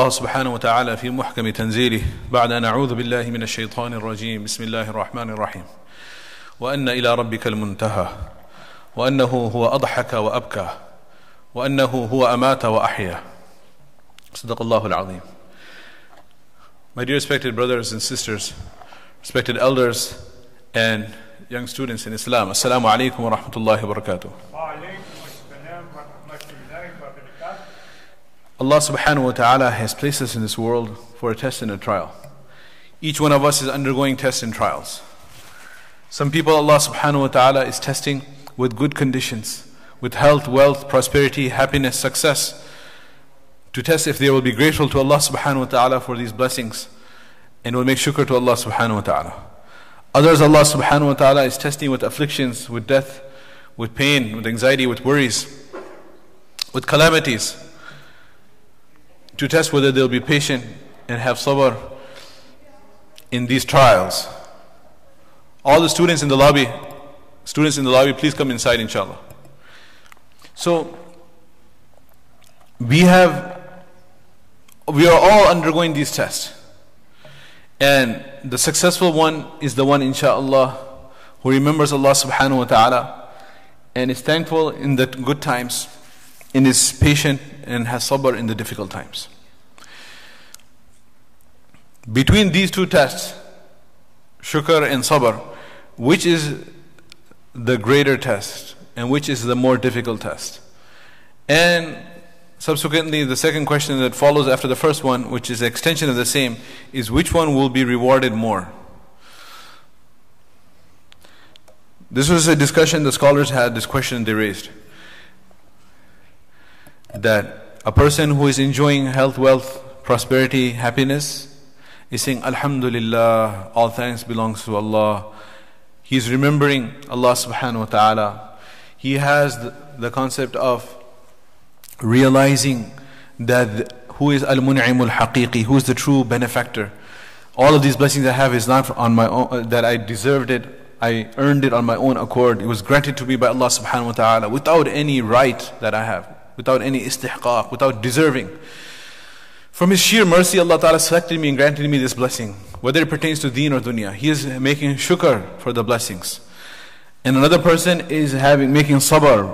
الله سبحانه وتعالى في محكم تنزيله. بعد أن أعوذ بالله من الشيطان الرجيم. بسم الله الرحمن الرحيم. وأن إلى ربك المنتهى. وأنه هو أضحك وأبكى. وأنه هو أمات وأحيا. صدق الله العظيم. My dear respected brothers and sisters, respected elders and young students in Islam, Assalamu alaikum wa rahmatullahi wa barakatuh. Allah subhanahu wa ta'ala has placed us in this world for a test and a trial. Each one of us is undergoing tests and trials. Some people Allah subhanahu wa ta'ala is testing with good conditions, with health, wealth, prosperity, happiness, success, to test if they will be grateful to Allah subhanahu wa ta'ala for these blessings and will make shukr to Allah subhanahu wa ta'ala. Others Allah subhanahu wa ta'ala is testing with afflictions, with death, with pain, with anxiety, with worries, with calamities to test whether they'll be patient and have sabr in these trials. All the students in the lobby, students in the lobby, please come inside, inshallah. So, we have, we are all undergoing these tests. And the successful one is the one, inshallah, who remembers Allah subhanahu wa ta'ala and is thankful in the good times and is patient and has sabr in the difficult times. Between these two tests, shukr and sabr, which is the greater test and which is the more difficult test? And subsequently, the second question that follows after the first one, which is extension of the same, is which one will be rewarded more? This was a discussion the scholars had, this question they raised that a person who is enjoying health, wealth, prosperity, happiness is saying, Alhamdulillah, all thanks belongs to Allah. He's remembering Allah subhanahu wa ta'ala. He has the, the concept of realizing that who is Al Mun'im al Haqiqi, who is the true benefactor. All of these blessings I have is not on my own, uh, that I deserved it, I earned it on my own accord. It was granted to me by Allah subhanahu wa ta'ala without any right that I have without any istihqaq, without deserving. From His sheer mercy, Allah Ta'ala selected me and granted me this blessing, whether it pertains to deen or dunya. He is making shukr for the blessings. And another person is having making sabr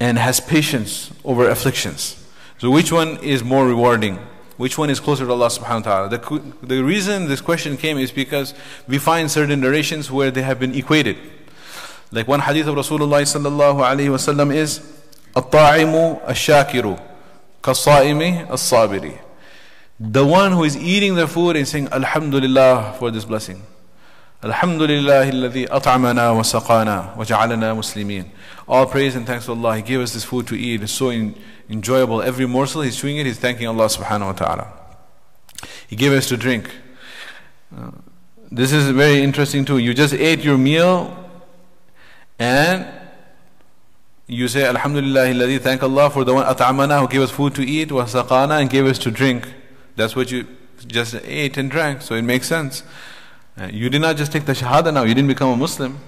and has patience over afflictions. So which one is more rewarding? Which one is closer to Allah subhanahu wa ta'ala? The, the reason this question came is because we find certain narrations where they have been equated. Like one hadith of Rasulullah sallallahu alayhi wasallam is الطاعم الشاكر كالصائم الصابر The one who is eating the food and saying Alhamdulillah for this blessing. Alhamdulillah الذي أطعمنا وسقانا وجعلنا مسلمين. All praise and thanks to Allah. He gave us this food to eat. It's so in, enjoyable. Every morsel he's chewing it, he's thanking Allah subhanahu wa ta'ala. He gave us to drink. Uh, this is very interesting too. You just ate your meal and you say Alhamdulillah alladhi thank Allah for the one at'amana who gave us food to eat wa saqana and gave us to drink that's what you just ate and drank so it makes sense uh, you did not just take the shahada now you didn't become a Muslim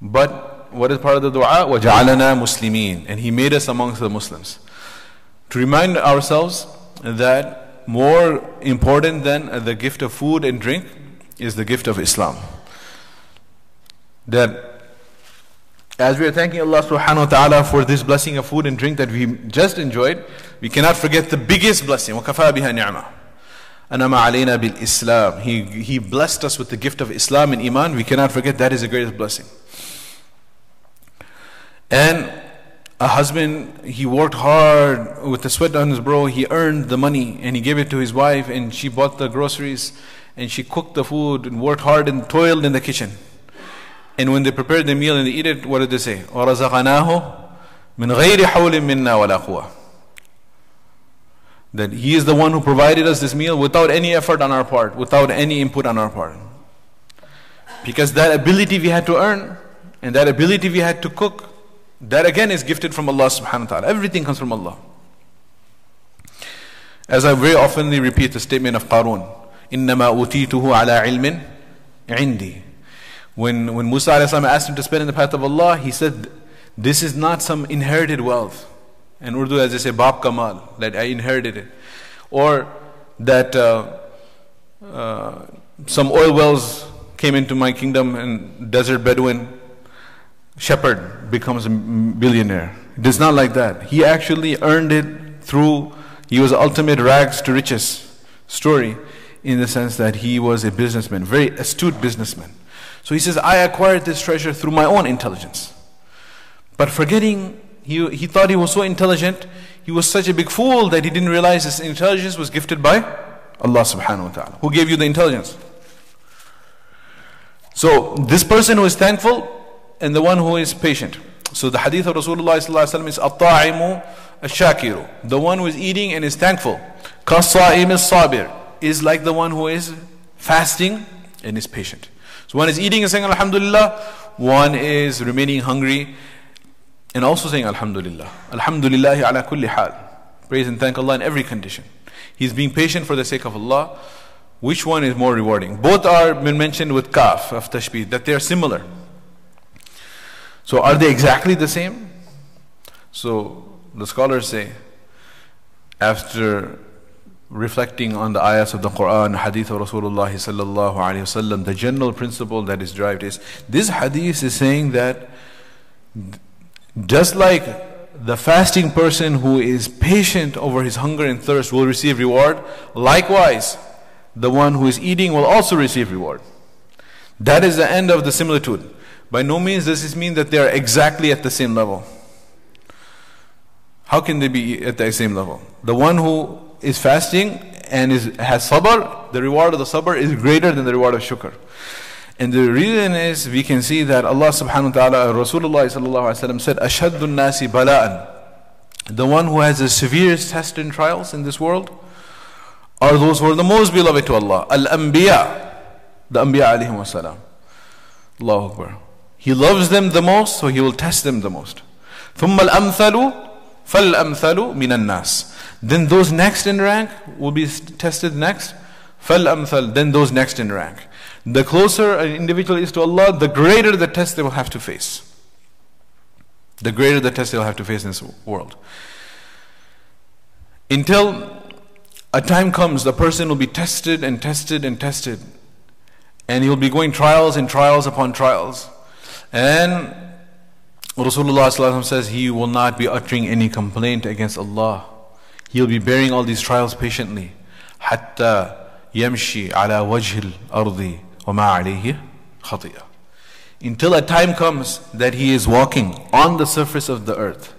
but what is part of the dua وَجَعَلَنَا muslimin and he made us amongst the Muslims to remind ourselves that more important than the gift of food and drink is the gift of Islam that as we are thanking Allah subhanahu wa ta'ala for this blessing of food and drink that we just enjoyed, we cannot forget the biggest blessing. وَكَفَى بِهَا نِعْمَةً أَنَمَا عَلَيْنَا بِالْإِسْلَامِ he, he blessed us with the gift of Islam and Iman. We cannot forget that is the greatest blessing. And a husband, he worked hard with the sweat on his brow. He earned the money and he gave it to his wife and she bought the groceries and she cooked the food and worked hard and toiled in the kitchen. And when they prepared the meal and they eat it, what did they say? وَرَزَقَنَاهُ مِنْ غَيْرِ حَوْلٍ مِنَّا وَلَا قُوَةٍ That He is the one who provided us this meal without any effort on our part, without any input on our part. Because that ability we had to earn, and that ability we had to cook, that again is gifted from Allah subhanahu wa ta'ala. Everything comes from Allah. As I very oftenly repeat the statement of Qarun, إِنَّمَا أُوتِيتُهُ عَلَى عِلْمٍ عِنْدِي when, when Musa asked him to spend in the path of Allah, he said, This is not some inherited wealth. In Urdu, as they say, Bab Kamal, that I inherited it. Or that uh, uh, some oil wells came into my kingdom and desert Bedouin shepherd becomes a billionaire. It is not like that. He actually earned it through, he was ultimate rags to riches story in the sense that he was a businessman, very astute businessman. So he says, I acquired this treasure through my own intelligence. But forgetting, he, he thought he was so intelligent, he was such a big fool that he didn't realize his intelligence was gifted by Allah subhanahu wa ta'ala. Who gave you the intelligence? So this person who is thankful and the one who is patient. So the hadith of Rasulullah is at-ta'imu ash-shakiru. The one who is eating and is thankful. Kasa'im is-sabir is like the one who is fasting and is patient. So one is eating and saying Alhamdulillah, one is remaining hungry and also saying Alhamdulillah. Alhamdulillah ala kulli hal. Praise and thank Allah in every condition. He's being patient for the sake of Allah. Which one is more rewarding? Both are been mentioned with kaf of tashbih, that they are similar. So are they exactly the same? So the scholars say, after reflecting on the ayahs of the Quran, hadith of Rasulullah sallallahu alaihi wasallam, the general principle that is derived is this hadith is saying that just like the fasting person who is patient over his hunger and thirst will receive reward, likewise, the one who is eating will also receive reward. That is the end of the similitude. By no means does this mean that they are exactly at the same level. How can they be at the same level? The one who is fasting and is, has sabr, the reward of the sabr is greater than the reward of shukr. And the reason is we can see that Allah subhanahu wa ta'ala, Rasulullah sallallahu alayhi wa said, Ashaddu nasi bala'an. The one who has the severest test and trials in this world are those who are the most beloved to Allah. Al-Anbiya. The Anbiya alayhi wa salam. Allahu Akbar. He loves them the most, so He will test them the most. ثم الأمثل فالأمثل من الناس. then those next in rank will be tested next. Fal then those next in rank. The closer an individual is to Allah, the greater the test they will have to face. The greater the test they'll have to face in this world. Until a time comes, the person will be tested and tested and tested. And he'll be going trials and trials upon trials. And Rasulullah says he will not be uttering any complaint against Allah. He'll be bearing all these trials patiently. حتى يمشي على وجه الأرض وَمَا عَلَيْهِ خَطِيئَةٌ Until a time comes that he is walking on the surface of the earth.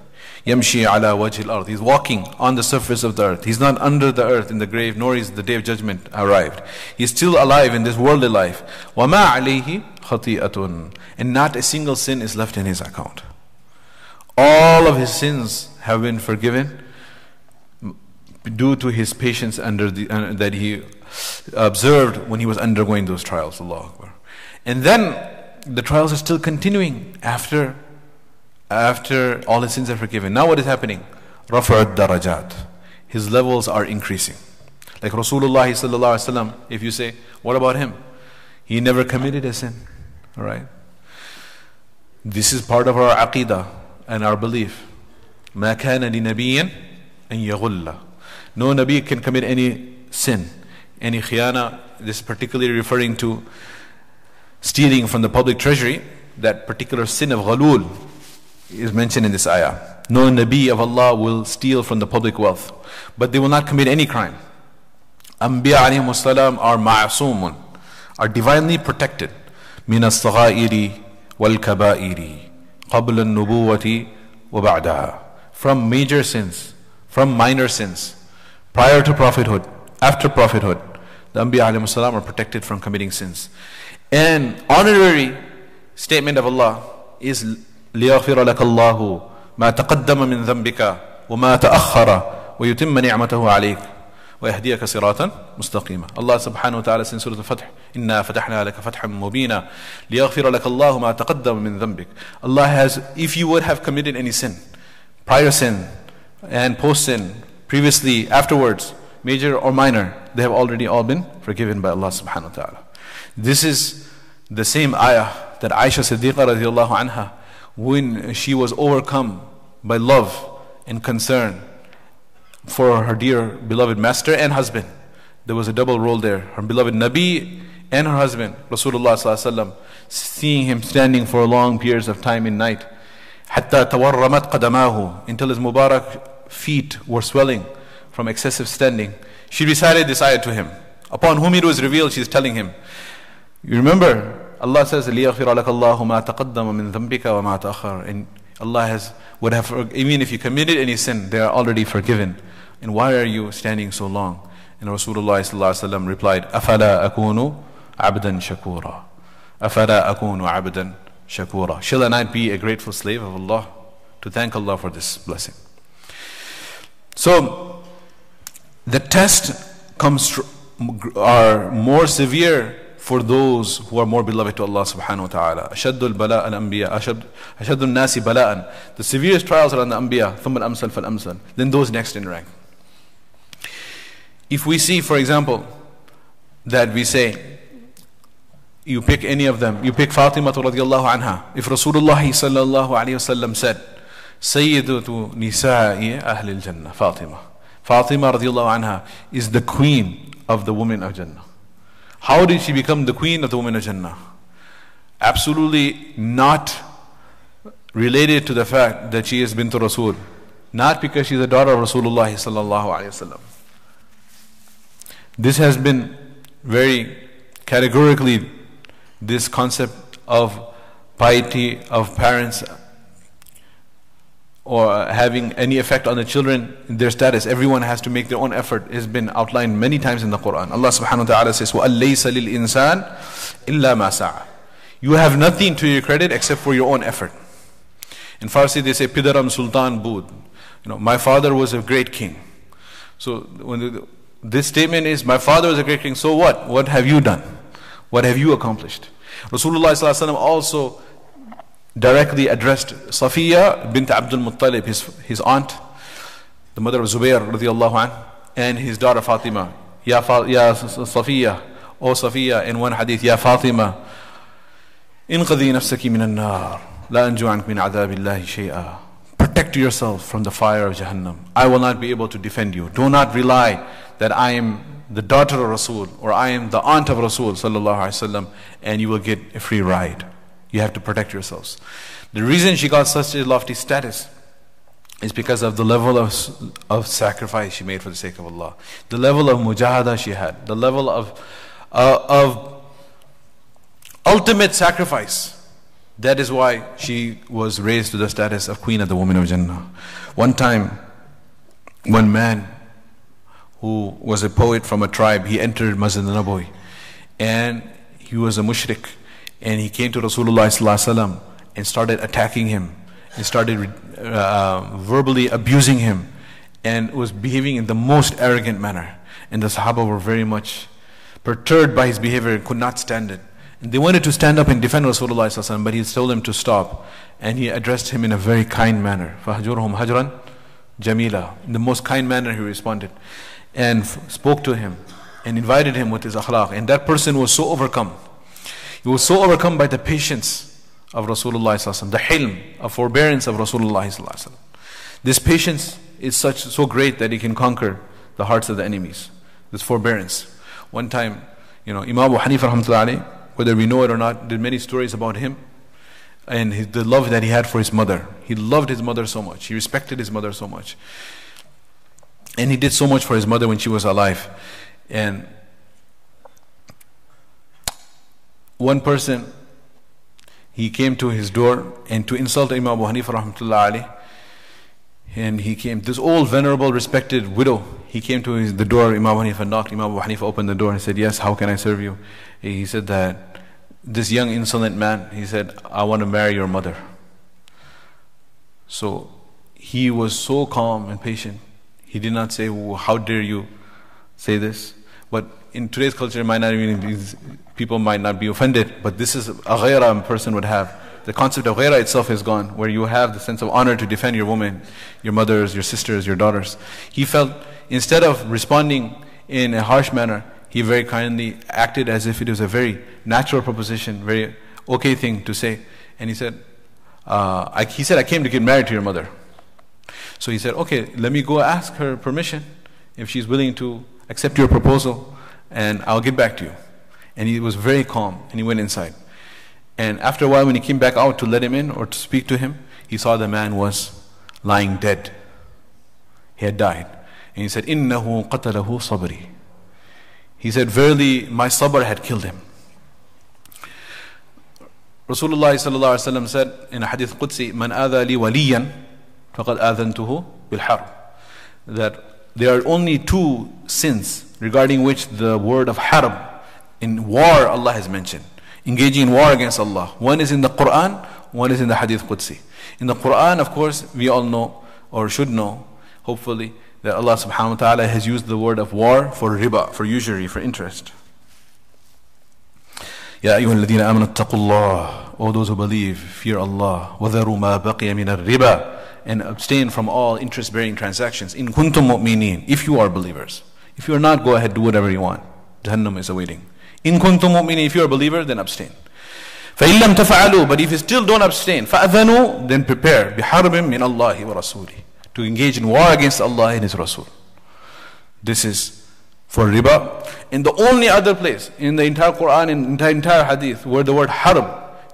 يمشي على وجه الأرض. He's walking on the surface of the earth. He's not under the earth in the grave, nor is the day of judgment arrived. He's still alive in this worldly life. وَمَا عَلَيْهِ خَطِيئَةٌ And not a single sin is left in his account. All of his sins have been forgiven due to his patience under the, uh, that he observed when he was undergoing those trials. Allah Akbar. And then the trials are still continuing after, after all his sins are forgiven. Now what is happening? Rafa'at darajat. His levels are increasing. Like Rasulullah sallallahu alaihi wasallam, if you say, what about him? He never committed a sin. All right. This is part of our aqidah and our belief. ما كان لنبي أن يغل. No Nabi can commit any sin any khiyana, this is particularly referring to stealing from the public treasury, that particular sin of ghalul is mentioned in this ayah. No Nabi of Allah will steal from the public wealth, but they will not commit any crime. Anbiya alayhi salam are ma'asumun, are divinely protected. من الصغائر والكبائر قبل النبوة وبعدها from major sins, from minor sins, prior to prophethood, after prophethood the Anbiya salam are protected from committing sins. And honorary statement of Allah is ليغفر لك الله ما تقدم من ذنبك وما تأخر ويتم نعمته عليك ويهديك صراطا مستقيما الله سبحانه وتعالى في سورة الفتح إنا فتحنا لك فتحا مبينا ليغفر لك الله ما تقدم من ذنبك Allah has if you would have committed any sin prior sin and post sin previously afterwards major or minor, they have already all been forgiven by Allah subhanahu wa ta'ala. This is the same ayah that Aisha Siddiqa radiallahu anha, when she was overcome by love and concern for her dear beloved master and husband. There was a double role there. Her beloved Nabi and her husband, Rasulullah seeing him standing for long periods of time in night. حتى تورمت قدماه until his Mubarak feet were swelling from excessive standing. She recited this ayah to him. Upon whom it was revealed, she is telling him. You remember, Allah says, لِيَغْفِرَ لَكَ اللَّهُ مَا تَقَدَّمَ مِن ذَنْبِكَ وَمَا تَأَخَّرَ And Allah has, would have, even if you committed any sin, they are already forgiven. And why are you standing so long? And Rasulullah replied, أَفَلَا أَكُونُ عَبْدًا شَكُورًا أَفَلَا أَكُونُ عَبْدًا شَكُورًا Shall I not be a grateful slave of Allah? To thank Allah for this blessing. So, the test comes are more severe for those who are more beloved to Allah subhanahu wa ta'ala. أشد البلاء الأنبياء أشد أشد الناس بلاء The severest trials are on the Anbiya ثم الأمثل فالأمثل Then those next in rank. If we see, for example, that we say, you pick any of them, you pick Fatima radiallahu anha. If Rasulullah sallallahu alayhi wasallam said, Sayyidatu nisa'i ahli al-jannah, Fatima. Fatima radiallahu anha is the queen of the women of Jannah. How did she become the queen of the women of Jannah? Absolutely not related to the fact that she is bint Rasul. Not because she is a daughter of Rasulullah sallallahu alayhi wasallam. This has been very categorically this concept of piety of parents or having any effect on the children, their status. Everyone has to make their own effort. has been outlined many times in the Quran. Allah subhanahu wa ta'ala says, وَأَلَّيْسَ لِلْإِنسَانِ إِلَّا مَا سَعَى You have nothing to your credit except for your own effort. In Farsi they say, Pidaram Sultan Bud. You know, my father was a great king. So when the, this statement is, My father was a great king, so what? What have you done? What have you accomplished? Rasulullah also directly addressed Safiya bint Abdul Muttalib, his, his aunt, the mother of Zubair radiallahu an, and his daughter Fatima. Ya, Fa, ya Safiya, O Safiya, in one hadith, Ya Fatima, انقذي نفسك من النار لا أنجو عنك من عذاب الله شيئا Protect yourself from the fire of Jahannam. I will not be able to defend you. Do not rely that I am the daughter of Rasul or I am the aunt of Rasul sallallahu alaihi wasallam and you will get a free ride. You have to protect yourselves. The reason she got such a lofty status is because of the level of, of sacrifice she made for the sake of Allah, the level of mujahada she had, the level of, uh, of ultimate sacrifice. That is why she was raised to the status of Queen of the Women of Jannah. One time, one man who was a poet from a tribe, he entered Masjid Nabawi and he was a mushrik and he came to Rasulullah and started attacking him and started uh, verbally abusing him and was behaving in the most arrogant manner. And the Sahaba were very much perturbed by his behavior and could not stand it. And they wanted to stand up and defend Rasulullah but he told them to stop. And he addressed him in a very kind manner. فَهَجُرْهُمْ هَجْرًا jamila. In the most kind manner he responded and spoke to him and invited him with his akhlaq. And that person was so overcome. he were so overcome by the patience of Rasulullah, the hilm, of forbearance of Rasulullah. This patience is such so great that he can conquer the hearts of the enemies. This forbearance. One time, you know, Imam Abu Hanifa, whether we know it or not, did many stories about him and his, the love that he had for his mother. He loved his mother so much. He respected his mother so much. And he did so much for his mother when she was alive. And one person, he came to his door and to insult Imam Abu Hanifa rahmatullah. And he came, this old, venerable, respected widow, he came to his, the door, Imam Abu Hanifa knocked, Imam Abu Hanifa opened the door and said, yes, how can I serve you? He said that this young insolent man, he said, I want to marry your mother. So he was so calm and patient. He did not say, How dare you say this? But in today's culture, might not even people might not be offended, but this is a ghaira a person would have. The concept of ghaira itself is gone, where you have the sense of honor to defend your woman, your mothers, your sisters, your daughters. He felt, instead of responding in a harsh manner, he very kindly acted as if it was a very natural proposition, very okay thing to say. And he said, uh, I, he said, I came to get married to your mother. So he said, Okay, let me go ask her permission if she's willing to accept your proposal, and I'll get back to you. And he was very calm, and he went inside. And after a while, when he came back out to let him in or to speak to him, he saw the man was lying dead. He had died. And he said, إِنَّهُ قَتَلَهُ صَبْرِي He said, Verily, my sabr had killed him. Rasulullah said in a hadith Qudsi, Man adha li waliyan, faqad adhantuhu bil harb. That there are only two sins regarding which the word of harb, in war Allah has mentioned. Engaging in war against Allah. One is in the Quran, one is in the hadith Qudsi. In the Quran, of course, we all know, or should know, hopefully, that Allah subhanahu wa ta'ala has used the word of war for riba, for usury, for interest. يا أيها الذين آمنوا اتقوا الله All those who believe, fear Allah وذروا ما بقي من الربا and abstain from all interest-bearing transactions. In kuntum mu'minin, if you are believers. If you are not, go ahead, do whatever you want. Jahannam is awaiting. In kuntum mu'minin, if you are a believer, then abstain. فإن لم تفعلوا, but if you still don't abstain, فأذنوا, then prepare بحرب من الله ورسوله to engage in war against Allah and His Rasul. This is for riba. In the only other place in the entire Quran, in the entire Hadith, where the word harb,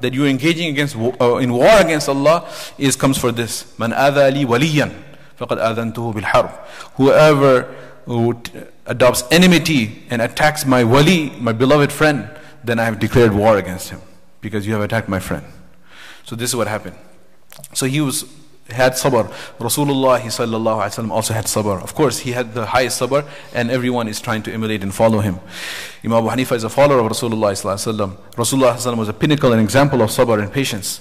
that you're engaging against uh, in war against Allah, is comes for this. Man adha li waliyan, faqad adhantuhu bil harb. Whoever who adopts enmity and attacks my wali, my beloved friend, then I have declared war against him because you have attacked my friend. So this is what happened. So he was had sabr. Rasulullah sallallahu also had sabr. Of course, he had the highest sabr, and everyone is trying to emulate and follow him. Imam Abu Hanifa is a follower of Rasulullah sallallahu Rasulullah was a pinnacle and example of sabr and patience.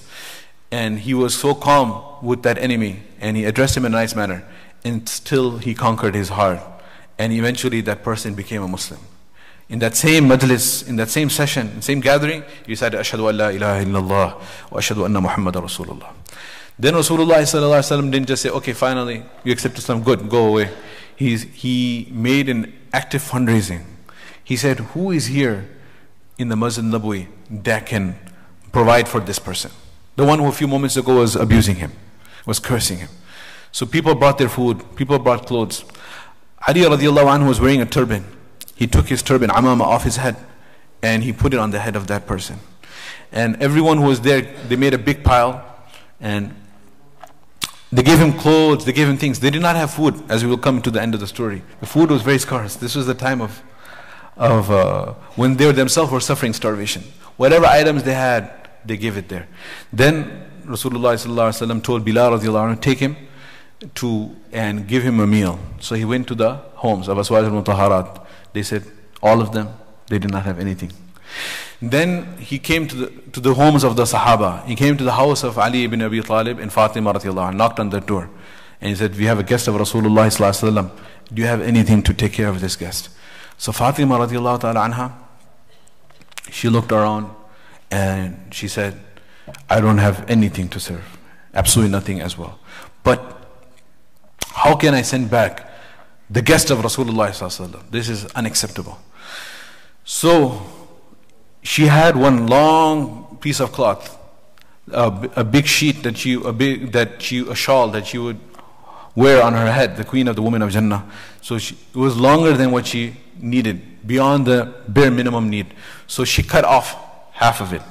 And he was so calm with that enemy, and he addressed him in a nice manner. And still he conquered his heart. And eventually that person became a Muslim. In that same majlis, in that same session, same gathering, he said, Ashhadu an la ilaha illallah wa ashhadu anna Muhammad Rasulullah. Then Rasulullah didn't just say, okay, finally, you accept Islam, good, go away. He's, he made an active fundraising. He said, who is here in the Masjid Nabawi that can provide for this person? The one who a few moments ago was abusing him, was cursing him. So people brought their food, people brought clothes. Ali radiallahu anhu was wearing a turban. He took his turban, amama, off his head, and he put it on the head of that person. And everyone who was there, they made a big pile, and they gave him clothes, they gave him things. They did not have food, as we will come to the end of the story. The food was very scarce. This was the time of, of uh, when they themselves were suffering starvation. Whatever items they had, they gave it there. Then Rasulullah told Bilal take him to and give him a meal. So he went to the homes of Azwaj al-Mutahharat. They said, all of them, they did not have anything. Then he came to the, to the homes of the Sahaba. He came to the house of Ali ibn Abi Talib and Fatima radiallahu knocked on the door. And he said, we have a guest of Rasulullah Do you have anything to take care of this guest? So Fatima radiallahu ta'ala anha, she looked around and she said, I don't have anything to serve. Absolutely nothing as well. But how can I send back the guest of Rasulullah This is unacceptable. So she had one long piece of cloth, a, a big sheet that she, a big, that she, a shawl that she would wear on her head, the queen of the women of Jannah. So she, it was longer than what she needed, beyond the bare minimum need. So she cut off half of it,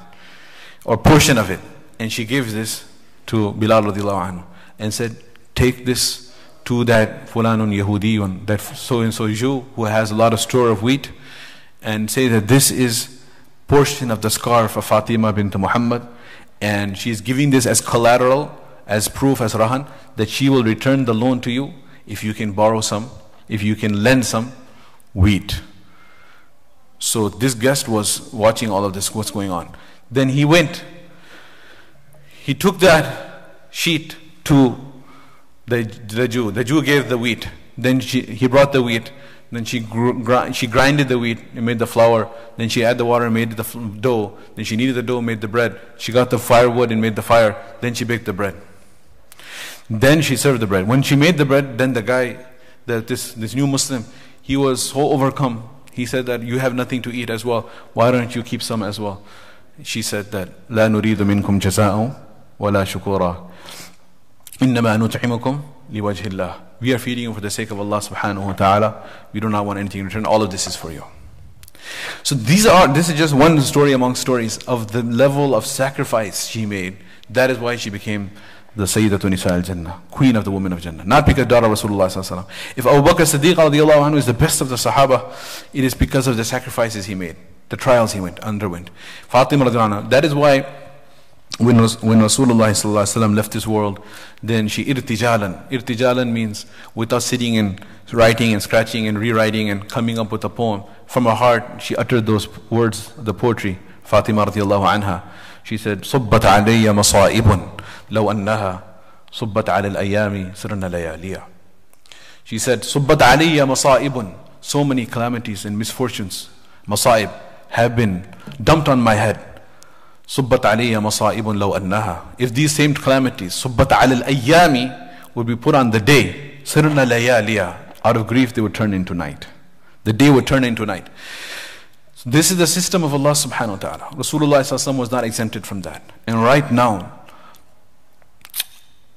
or portion of it, and she gave this to Bilal radiallahu anhu, and said, take this to that fulanun Yahudiyun, that so and so Jew who has a lot of store of wheat, and say that this is portion of the scarf of Fatima bint Muhammad and she is giving this as collateral, as proof, as rahan, that she will return the loan to you if you can borrow some, if you can lend some wheat. So this guest was watching all of this, what's going on. Then he went, he took that sheet to the, the Jew. The Jew gave the wheat. Then she, he brought the wheat. Then she, gr- she grinded the wheat and made the flour. Then she added the water and made the dough. Then she kneaded the dough, made the bread. She got the firewood and made the fire. Then she baked the bread. Then she served the bread. When she made the bread, then the guy, that this, this new Muslim, he was so overcome. He said that you have nothing to eat as well. Why don't you keep some as well? She said that لا نريد منكم جزاء ولا شكورا. إنما نطعمكم لوجه الله. We are feeding you for the sake of Allah subhanahu wa ta'ala. We do not want anything in return. All of this is for you. So these are this is just one story among stories of the level of sacrifice she made. That is why she became the Sayyidatu Nisa al-Jannah, queen of the women of Jannah. Not because daughter of Rasulullah sallallahu If Abu Bakr Siddiq radiallahu anhu is the best of the Sahaba, it is because of the sacrifices he made, the trials he went underwent. Fatima radiallahu anha, that is why when, when Rasulullah left this world, then she irtijalan. Irtijalan means without sitting and writing and scratching and rewriting and coming up with a poem. From her heart, she uttered those words, the poetry. Fatima radiallahu anha. She said, صبت علي مصائب لو أنها صبت على الأيام سرنا لياليا. She said, صبت علي مصائب. So many calamities and misfortunes, masaib, have been dumped on my head. Subbat alayya masa'ibun law annaha. If these same calamities, Subbat alal ayyami, would be put on the day, sirna layaliya, out of grief they would turn into night. The day would turn into night. So this is the system of Allah subhanahu wa ta'ala. Rasulullah was not exempted from that. And right now,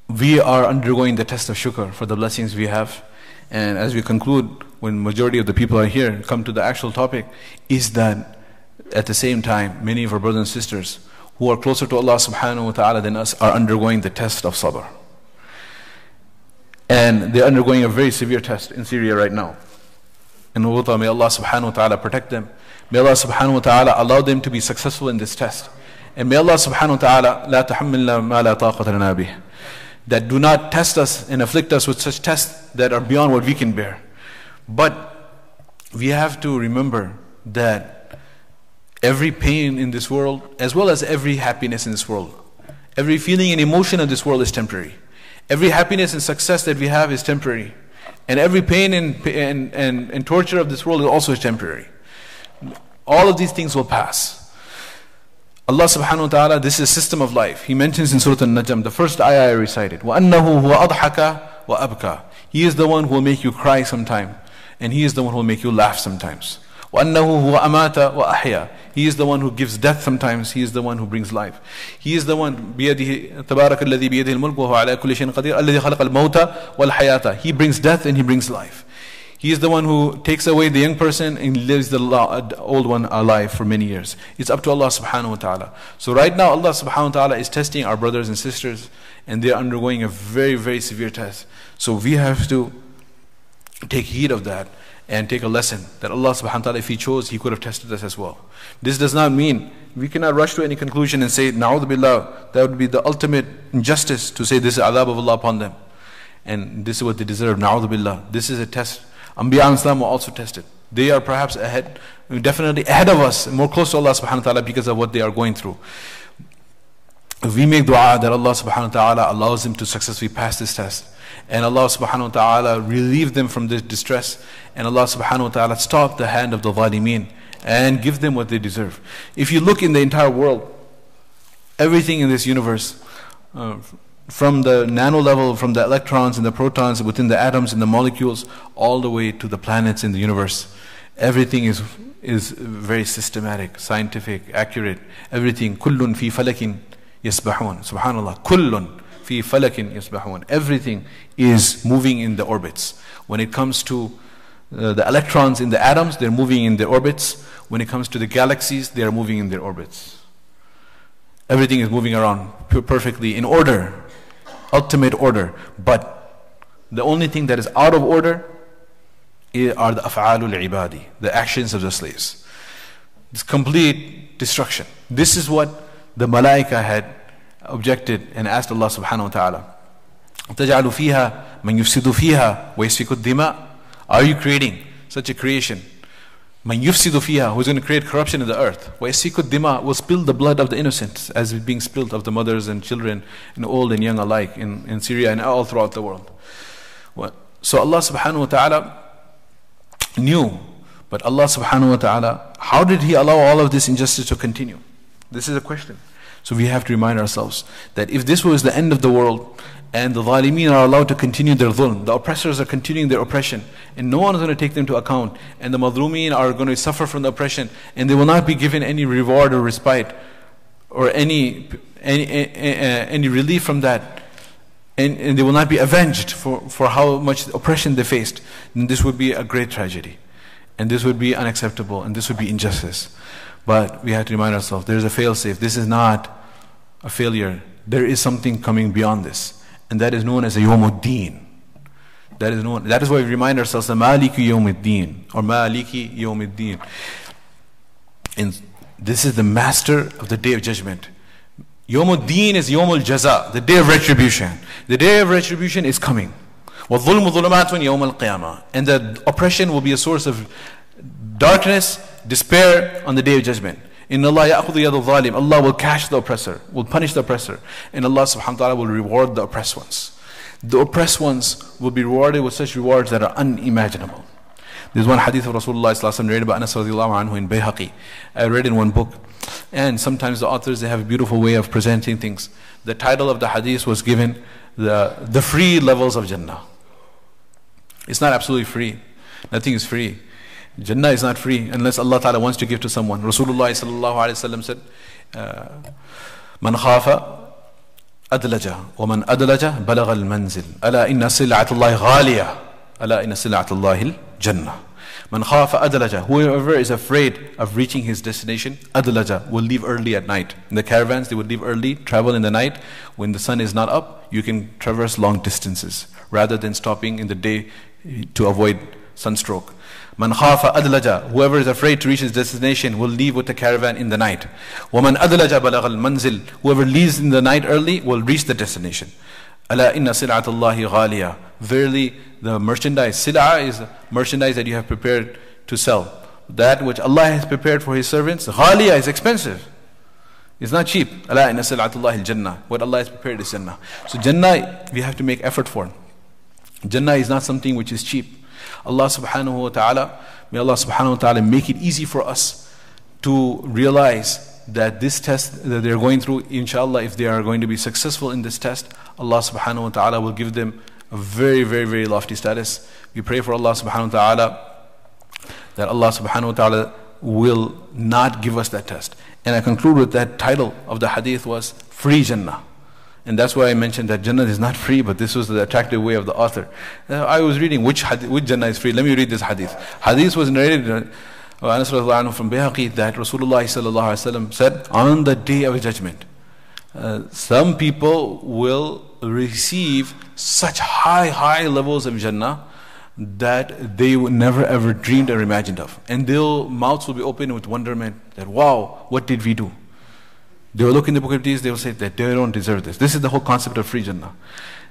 we are undergoing the test of shukr for the blessings we have. And as we conclude, when majority of the people are here, come to the actual topic, is that at the same time, many of our brothers and sisters who are closer to Allah subhanahu wa ta'ala than us are undergoing the test of sabr. And they're undergoing a very severe test in Syria right now. And may Allah subhanahu wa ta'ala protect them. May Allah subhanahu wa ta'ala allow them to be successful in this test. And may Allah subhanahu wa ta'ala لا تحملنا ما لا طاقة لنا به. That do not test us and afflict us with such tests that are beyond what we can bear. But we have to remember that every pain in this world, as well as every happiness in this world. Every feeling and emotion of this world is temporary. Every happiness and success that we have is temporary. And every pain and, and, and, and torture of this world is also temporary. All of these things will pass. Allah subhanahu wa ta'ala, this is a system of life. He mentions in Surah Al-Najm, the first ayah I recited, وَأَنَّهُ هُوَ أَضْحَكَ وَأَبْكَى He is the one who will make you cry sometime, and He is the one who will make you laugh sometimes. وَأَنَّهُ هُوَ أَمَاتَ وَأَحْيَا He is the one who gives death sometimes, He is the one who brings life. He is the one, بيده تبارك الذي بيده الملك وهو على كل شيء قدير الذي خلق الموت والحياة He brings death and He brings life. He is the one who takes away the young person and lives the old one alive for many years. It's up to Allah subhanahu wa ta'ala. So right now Allah subhanahu wa ta'ala is testing our brothers and sisters and they are undergoing a very, very severe test. So we have to take heed of that and take a lesson that Allah subhanahu wa ta'ala, if He chose, He could have tested us as well. This does not mean we cannot rush to any conclusion and say, Na'udhu billah, that would be the ultimate injustice to say this is adhab of Allah upon them. And this is what they deserve, Na'udhu billah. This is a test. Anbiya Islam were also tested. They are perhaps ahead, definitely ahead of us, more close to Allah subhanahu wa ta'ala because of what they are going through. If we make dua that Allah subhanahu wa ta'ala allows them to successfully pass this test, and Allah subhanahu wa ta'ala relieve them from this distress and Allah subhanahu wa ta'ala stop the hand of the zalimeen and give them what they deserve. If you look in the entire world, everything in this universe, uh, from the nano level, from the electrons and the protons within the atoms and the molecules, all the way to the planets in the universe, everything is is very systematic, scientific, accurate. Everything, kullun fi falakin yasbahun. Subhanallah, kullun fi falakin yasbahun. Everything is moving in the orbits. When it comes to uh, the electrons in the atoms, they're moving in their orbits. When it comes to the galaxies, they are moving in their orbits. Everything is moving around perfectly in order, ultimate order. But the only thing that is out of order are the af'alul ibadi, the actions of the slaves. It's complete destruction. This is what the malaika had objected and asked Allah subhanahu wa ta'ala. تجعل فيها من يفسد فيها ويسفك الدماء Are you creating such a creation? من يفسد فيها who's going to create corruption in the earth ويسفك الدماء will spill the blood of the innocent as is being spilled of the mothers and children and old and young alike in, in Syria and all throughout the world. So Allah subhanahu wa ta'ala knew but Allah subhanahu wa ta'ala, how did He allow all of this injustice to continue? This is a question. So we have to remind ourselves that if this was the end of the world and the zalimeen are allowed to continue their dhulm, the oppressors are continuing their oppression, and no one is going to take them to account, and the madhlumeen are going to suffer from the oppression, and they will not be given any reward or respite or any, any, any, any relief from that. and, and they will not be avenged for, for how much oppression they faced, then this would be a great tragedy. And this would be unacceptable, and this would be injustice. But we have to remind ourselves there is a failsafe. This is not a failure. There is something coming beyond this, and that is known as a Yawmuddin. That is known. That is why we remind ourselves the Maliki Yawmuddin or Maliki Yawmuddin. And this is the master of the day of judgment. Yawmuddin is Yawmul Jaza, the day of retribution. The day of retribution is coming. وَالظُّلْمُ ظُلُمَاتٌ يَوْمَ الْقِيَامَةِ And the oppression will be a source of darkness, despair on the day of judgment. In Allah zalim, Allah will catch the oppressor, will punish the oppressor, and Allah subhanahu wa ta'ala will reward the oppressed ones. The oppressed ones will be rewarded with such rewards that are unimaginable. There's one hadith of Rasulullah narrated by Anas radiallahu anhu in Bayhaqi. I read in one book. And sometimes the authors they have a beautiful way of presenting things. The title of the hadith was given the, the free levels of Jannah. It's not absolutely free. Nothing is free. Jannah is not free unless Allah Ta'ala wants to give to someone. Rasulullah sallallahu alayhi wa said, uh, Man khafa adlaja, wa man adlaja balagha al-manzil. Ala inna sil'atullahi ghaliya. Ala inna sil'atullahi al-jannah. Man khafa adlaja, whoever is afraid of reaching his destination, adlaja, will leave early at night. In the caravans, they would leave early, travel in the night. When the sun is not up, you can traverse long distances rather than stopping in the day to avoid sunstroke. Man khafa adlaja. Whoever is afraid to reach his destination will leave with the caravan in the night. Woman adlaja balagh manzil. Whoever leaves in the night early will reach the destination. Ala inna sil'atullahi ghaliya. Verily, the merchandise, sil'a is merchandise that you have prepared to sell. That which Allah has prepared for His servants, ghaliya is expensive. It's not cheap. Ala inna sil'atullahi jannah. What Allah has prepared is Jannah. So Jannah, we have to make effort for. Jannah is not something which is cheap. Allah subhanahu wa ta'ala, may Allah subhanahu wa ta'ala make it easy for us to realize that this test that they're going through, inshallah, if they are going to be successful in this test, Allah subhanahu wa ta'ala will give them a very, very, very lofty status. We pray for Allah subhanahu wa ta'ala that Allah subhanahu wa ta'ala will not give us that test. And I conclude with that title of the hadith was Free Jannah. And that's why I mentioned that Jannah is not free, but this was the attractive way of the author. Uh, I was reading which, hadith, which Jannah is free. Let me read this hadith. Hadith was narrated uh, from Bayhaqi that Rasulullah said, On the day of judgment, uh, some people will receive such high, high levels of Jannah that they never ever dreamed or imagined of. And their mouths will be open with wonderment that, wow, what did we do? They will look in the book of deeds, they will say that they don't deserve this. This is the whole concept of free Jannah.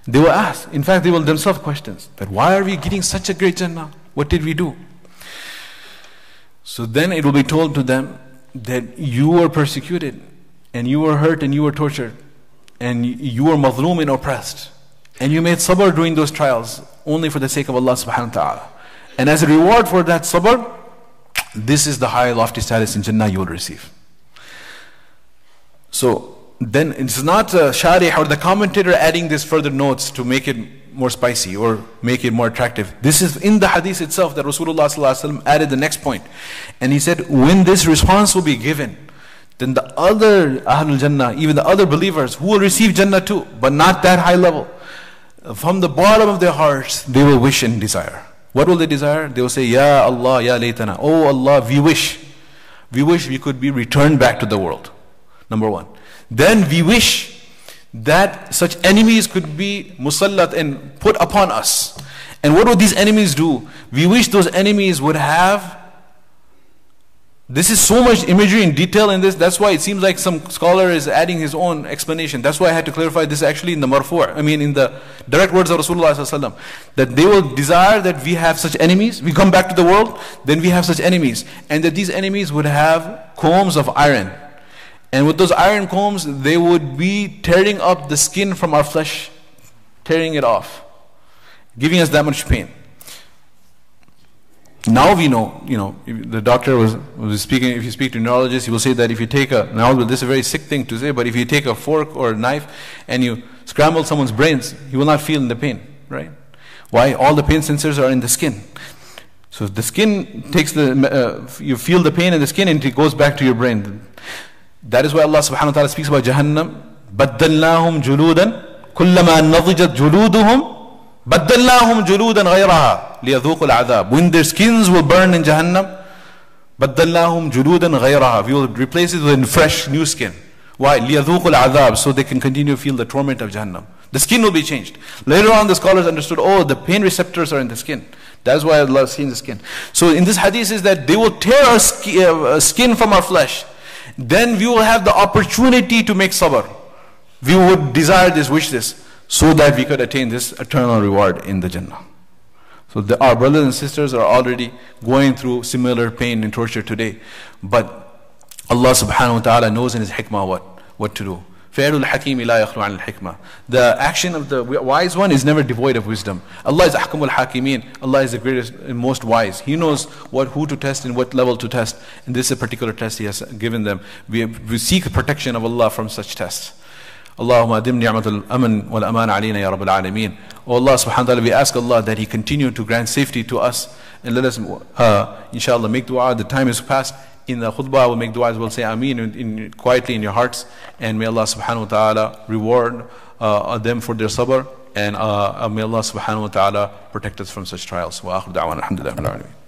They will ask, in fact, they will themselves question that why are we getting such a great Jannah? What did we do? So then it will be told to them that you were persecuted and you were hurt and you were tortured and you were mazloom and oppressed and you made sabr during those trials only for the sake of Allah subhanahu wa ta'ala. And as a reward for that sabr, this is the high lofty status in Jannah you will receive. So then it's not uh, a sharih or the commentator adding this further notes to make it more spicy or make it more attractive. This is in the hadith itself that Rasulullah added the next point. And he said, when this response will be given, then the other Ahlul Jannah, even the other believers who will receive Jannah too, but not that high level, from the bottom of their hearts, they will wish and desire. What will they desire? They will say, Ya Allah, Ya laytana. Oh Allah, we wish. We wish we could be returned back to the world. Number one. Then we wish that such enemies could be musallat and put upon us. And what would these enemies do? We wish those enemies would have. This is so much imagery and detail in this. That's why it seems like some scholar is adding his own explanation. That's why I had to clarify this actually in the marfu'. I mean, in the direct words of Rasulullah that they will desire that we have such enemies. We come back to the world, then we have such enemies, and that these enemies would have combs of iron and with those iron combs, they would be tearing up the skin from our flesh, tearing it off, giving us that much pain. Now we know, you know, the doctor was, was speaking, if you speak to a neurologist, he will say that if you take a, now this is a very sick thing to say, but if you take a fork or a knife and you scramble someone's brains, you will not feel the pain, right? Why? All the pain sensors are in the skin. So the skin takes the, uh, you feel the pain in the skin and it goes back to your brain. That is why Allah subhanahu wa ta'ala speaks about Jahannam. بَدَّلْنَاهُمْ جُلُودًا كلما نضجت جلودهم بدلناهم جلودا غيرها ليذوقوا العذاب when their skins will burn in Jahannam بدلناهم جلودا غيرها we will replace it with fresh new skin why ليذوقوا العذاب so they can continue to feel the torment of Jahannam the skin will be changed later on the scholars understood oh the pain receptors are in the skin that's why Allah sees the skin so in this hadith is that they will tear our uh, skin from our flesh then we will have the opportunity to make sabr we would desire this wish this so that we could attain this eternal reward in the Jannah. So the, our brothers and sisters are already going through similar pain and torture today. But Allah subhanahu wa ta'ala knows in His hikmah what, what to do. فعل الحكيم لا يخلو عن الحكمة. The action of the wise one is never devoid of wisdom. Allah is أحكم الحاكمين. Allah is the greatest and most wise. He knows what who to test and what level to test. And this is a particular test He has given them. We, we seek the protection of Allah from such tests. اللهم أدم نعمة الأمن والأمان علينا يا رب العالمين Oh Allah subhanahu wa ta'ala we ask Allah that He continue to grant safety to us and let us uh, inshallah make dua the time is past in the khutbah we'll make dua as well say ameen in, in, quietly in your hearts. And may Allah subhanahu wa ta'ala reward uh, them for their sabr. And uh, may Allah subhanahu wa ta'ala protect us from such trials. Wa akhir da'wana alhamdulillah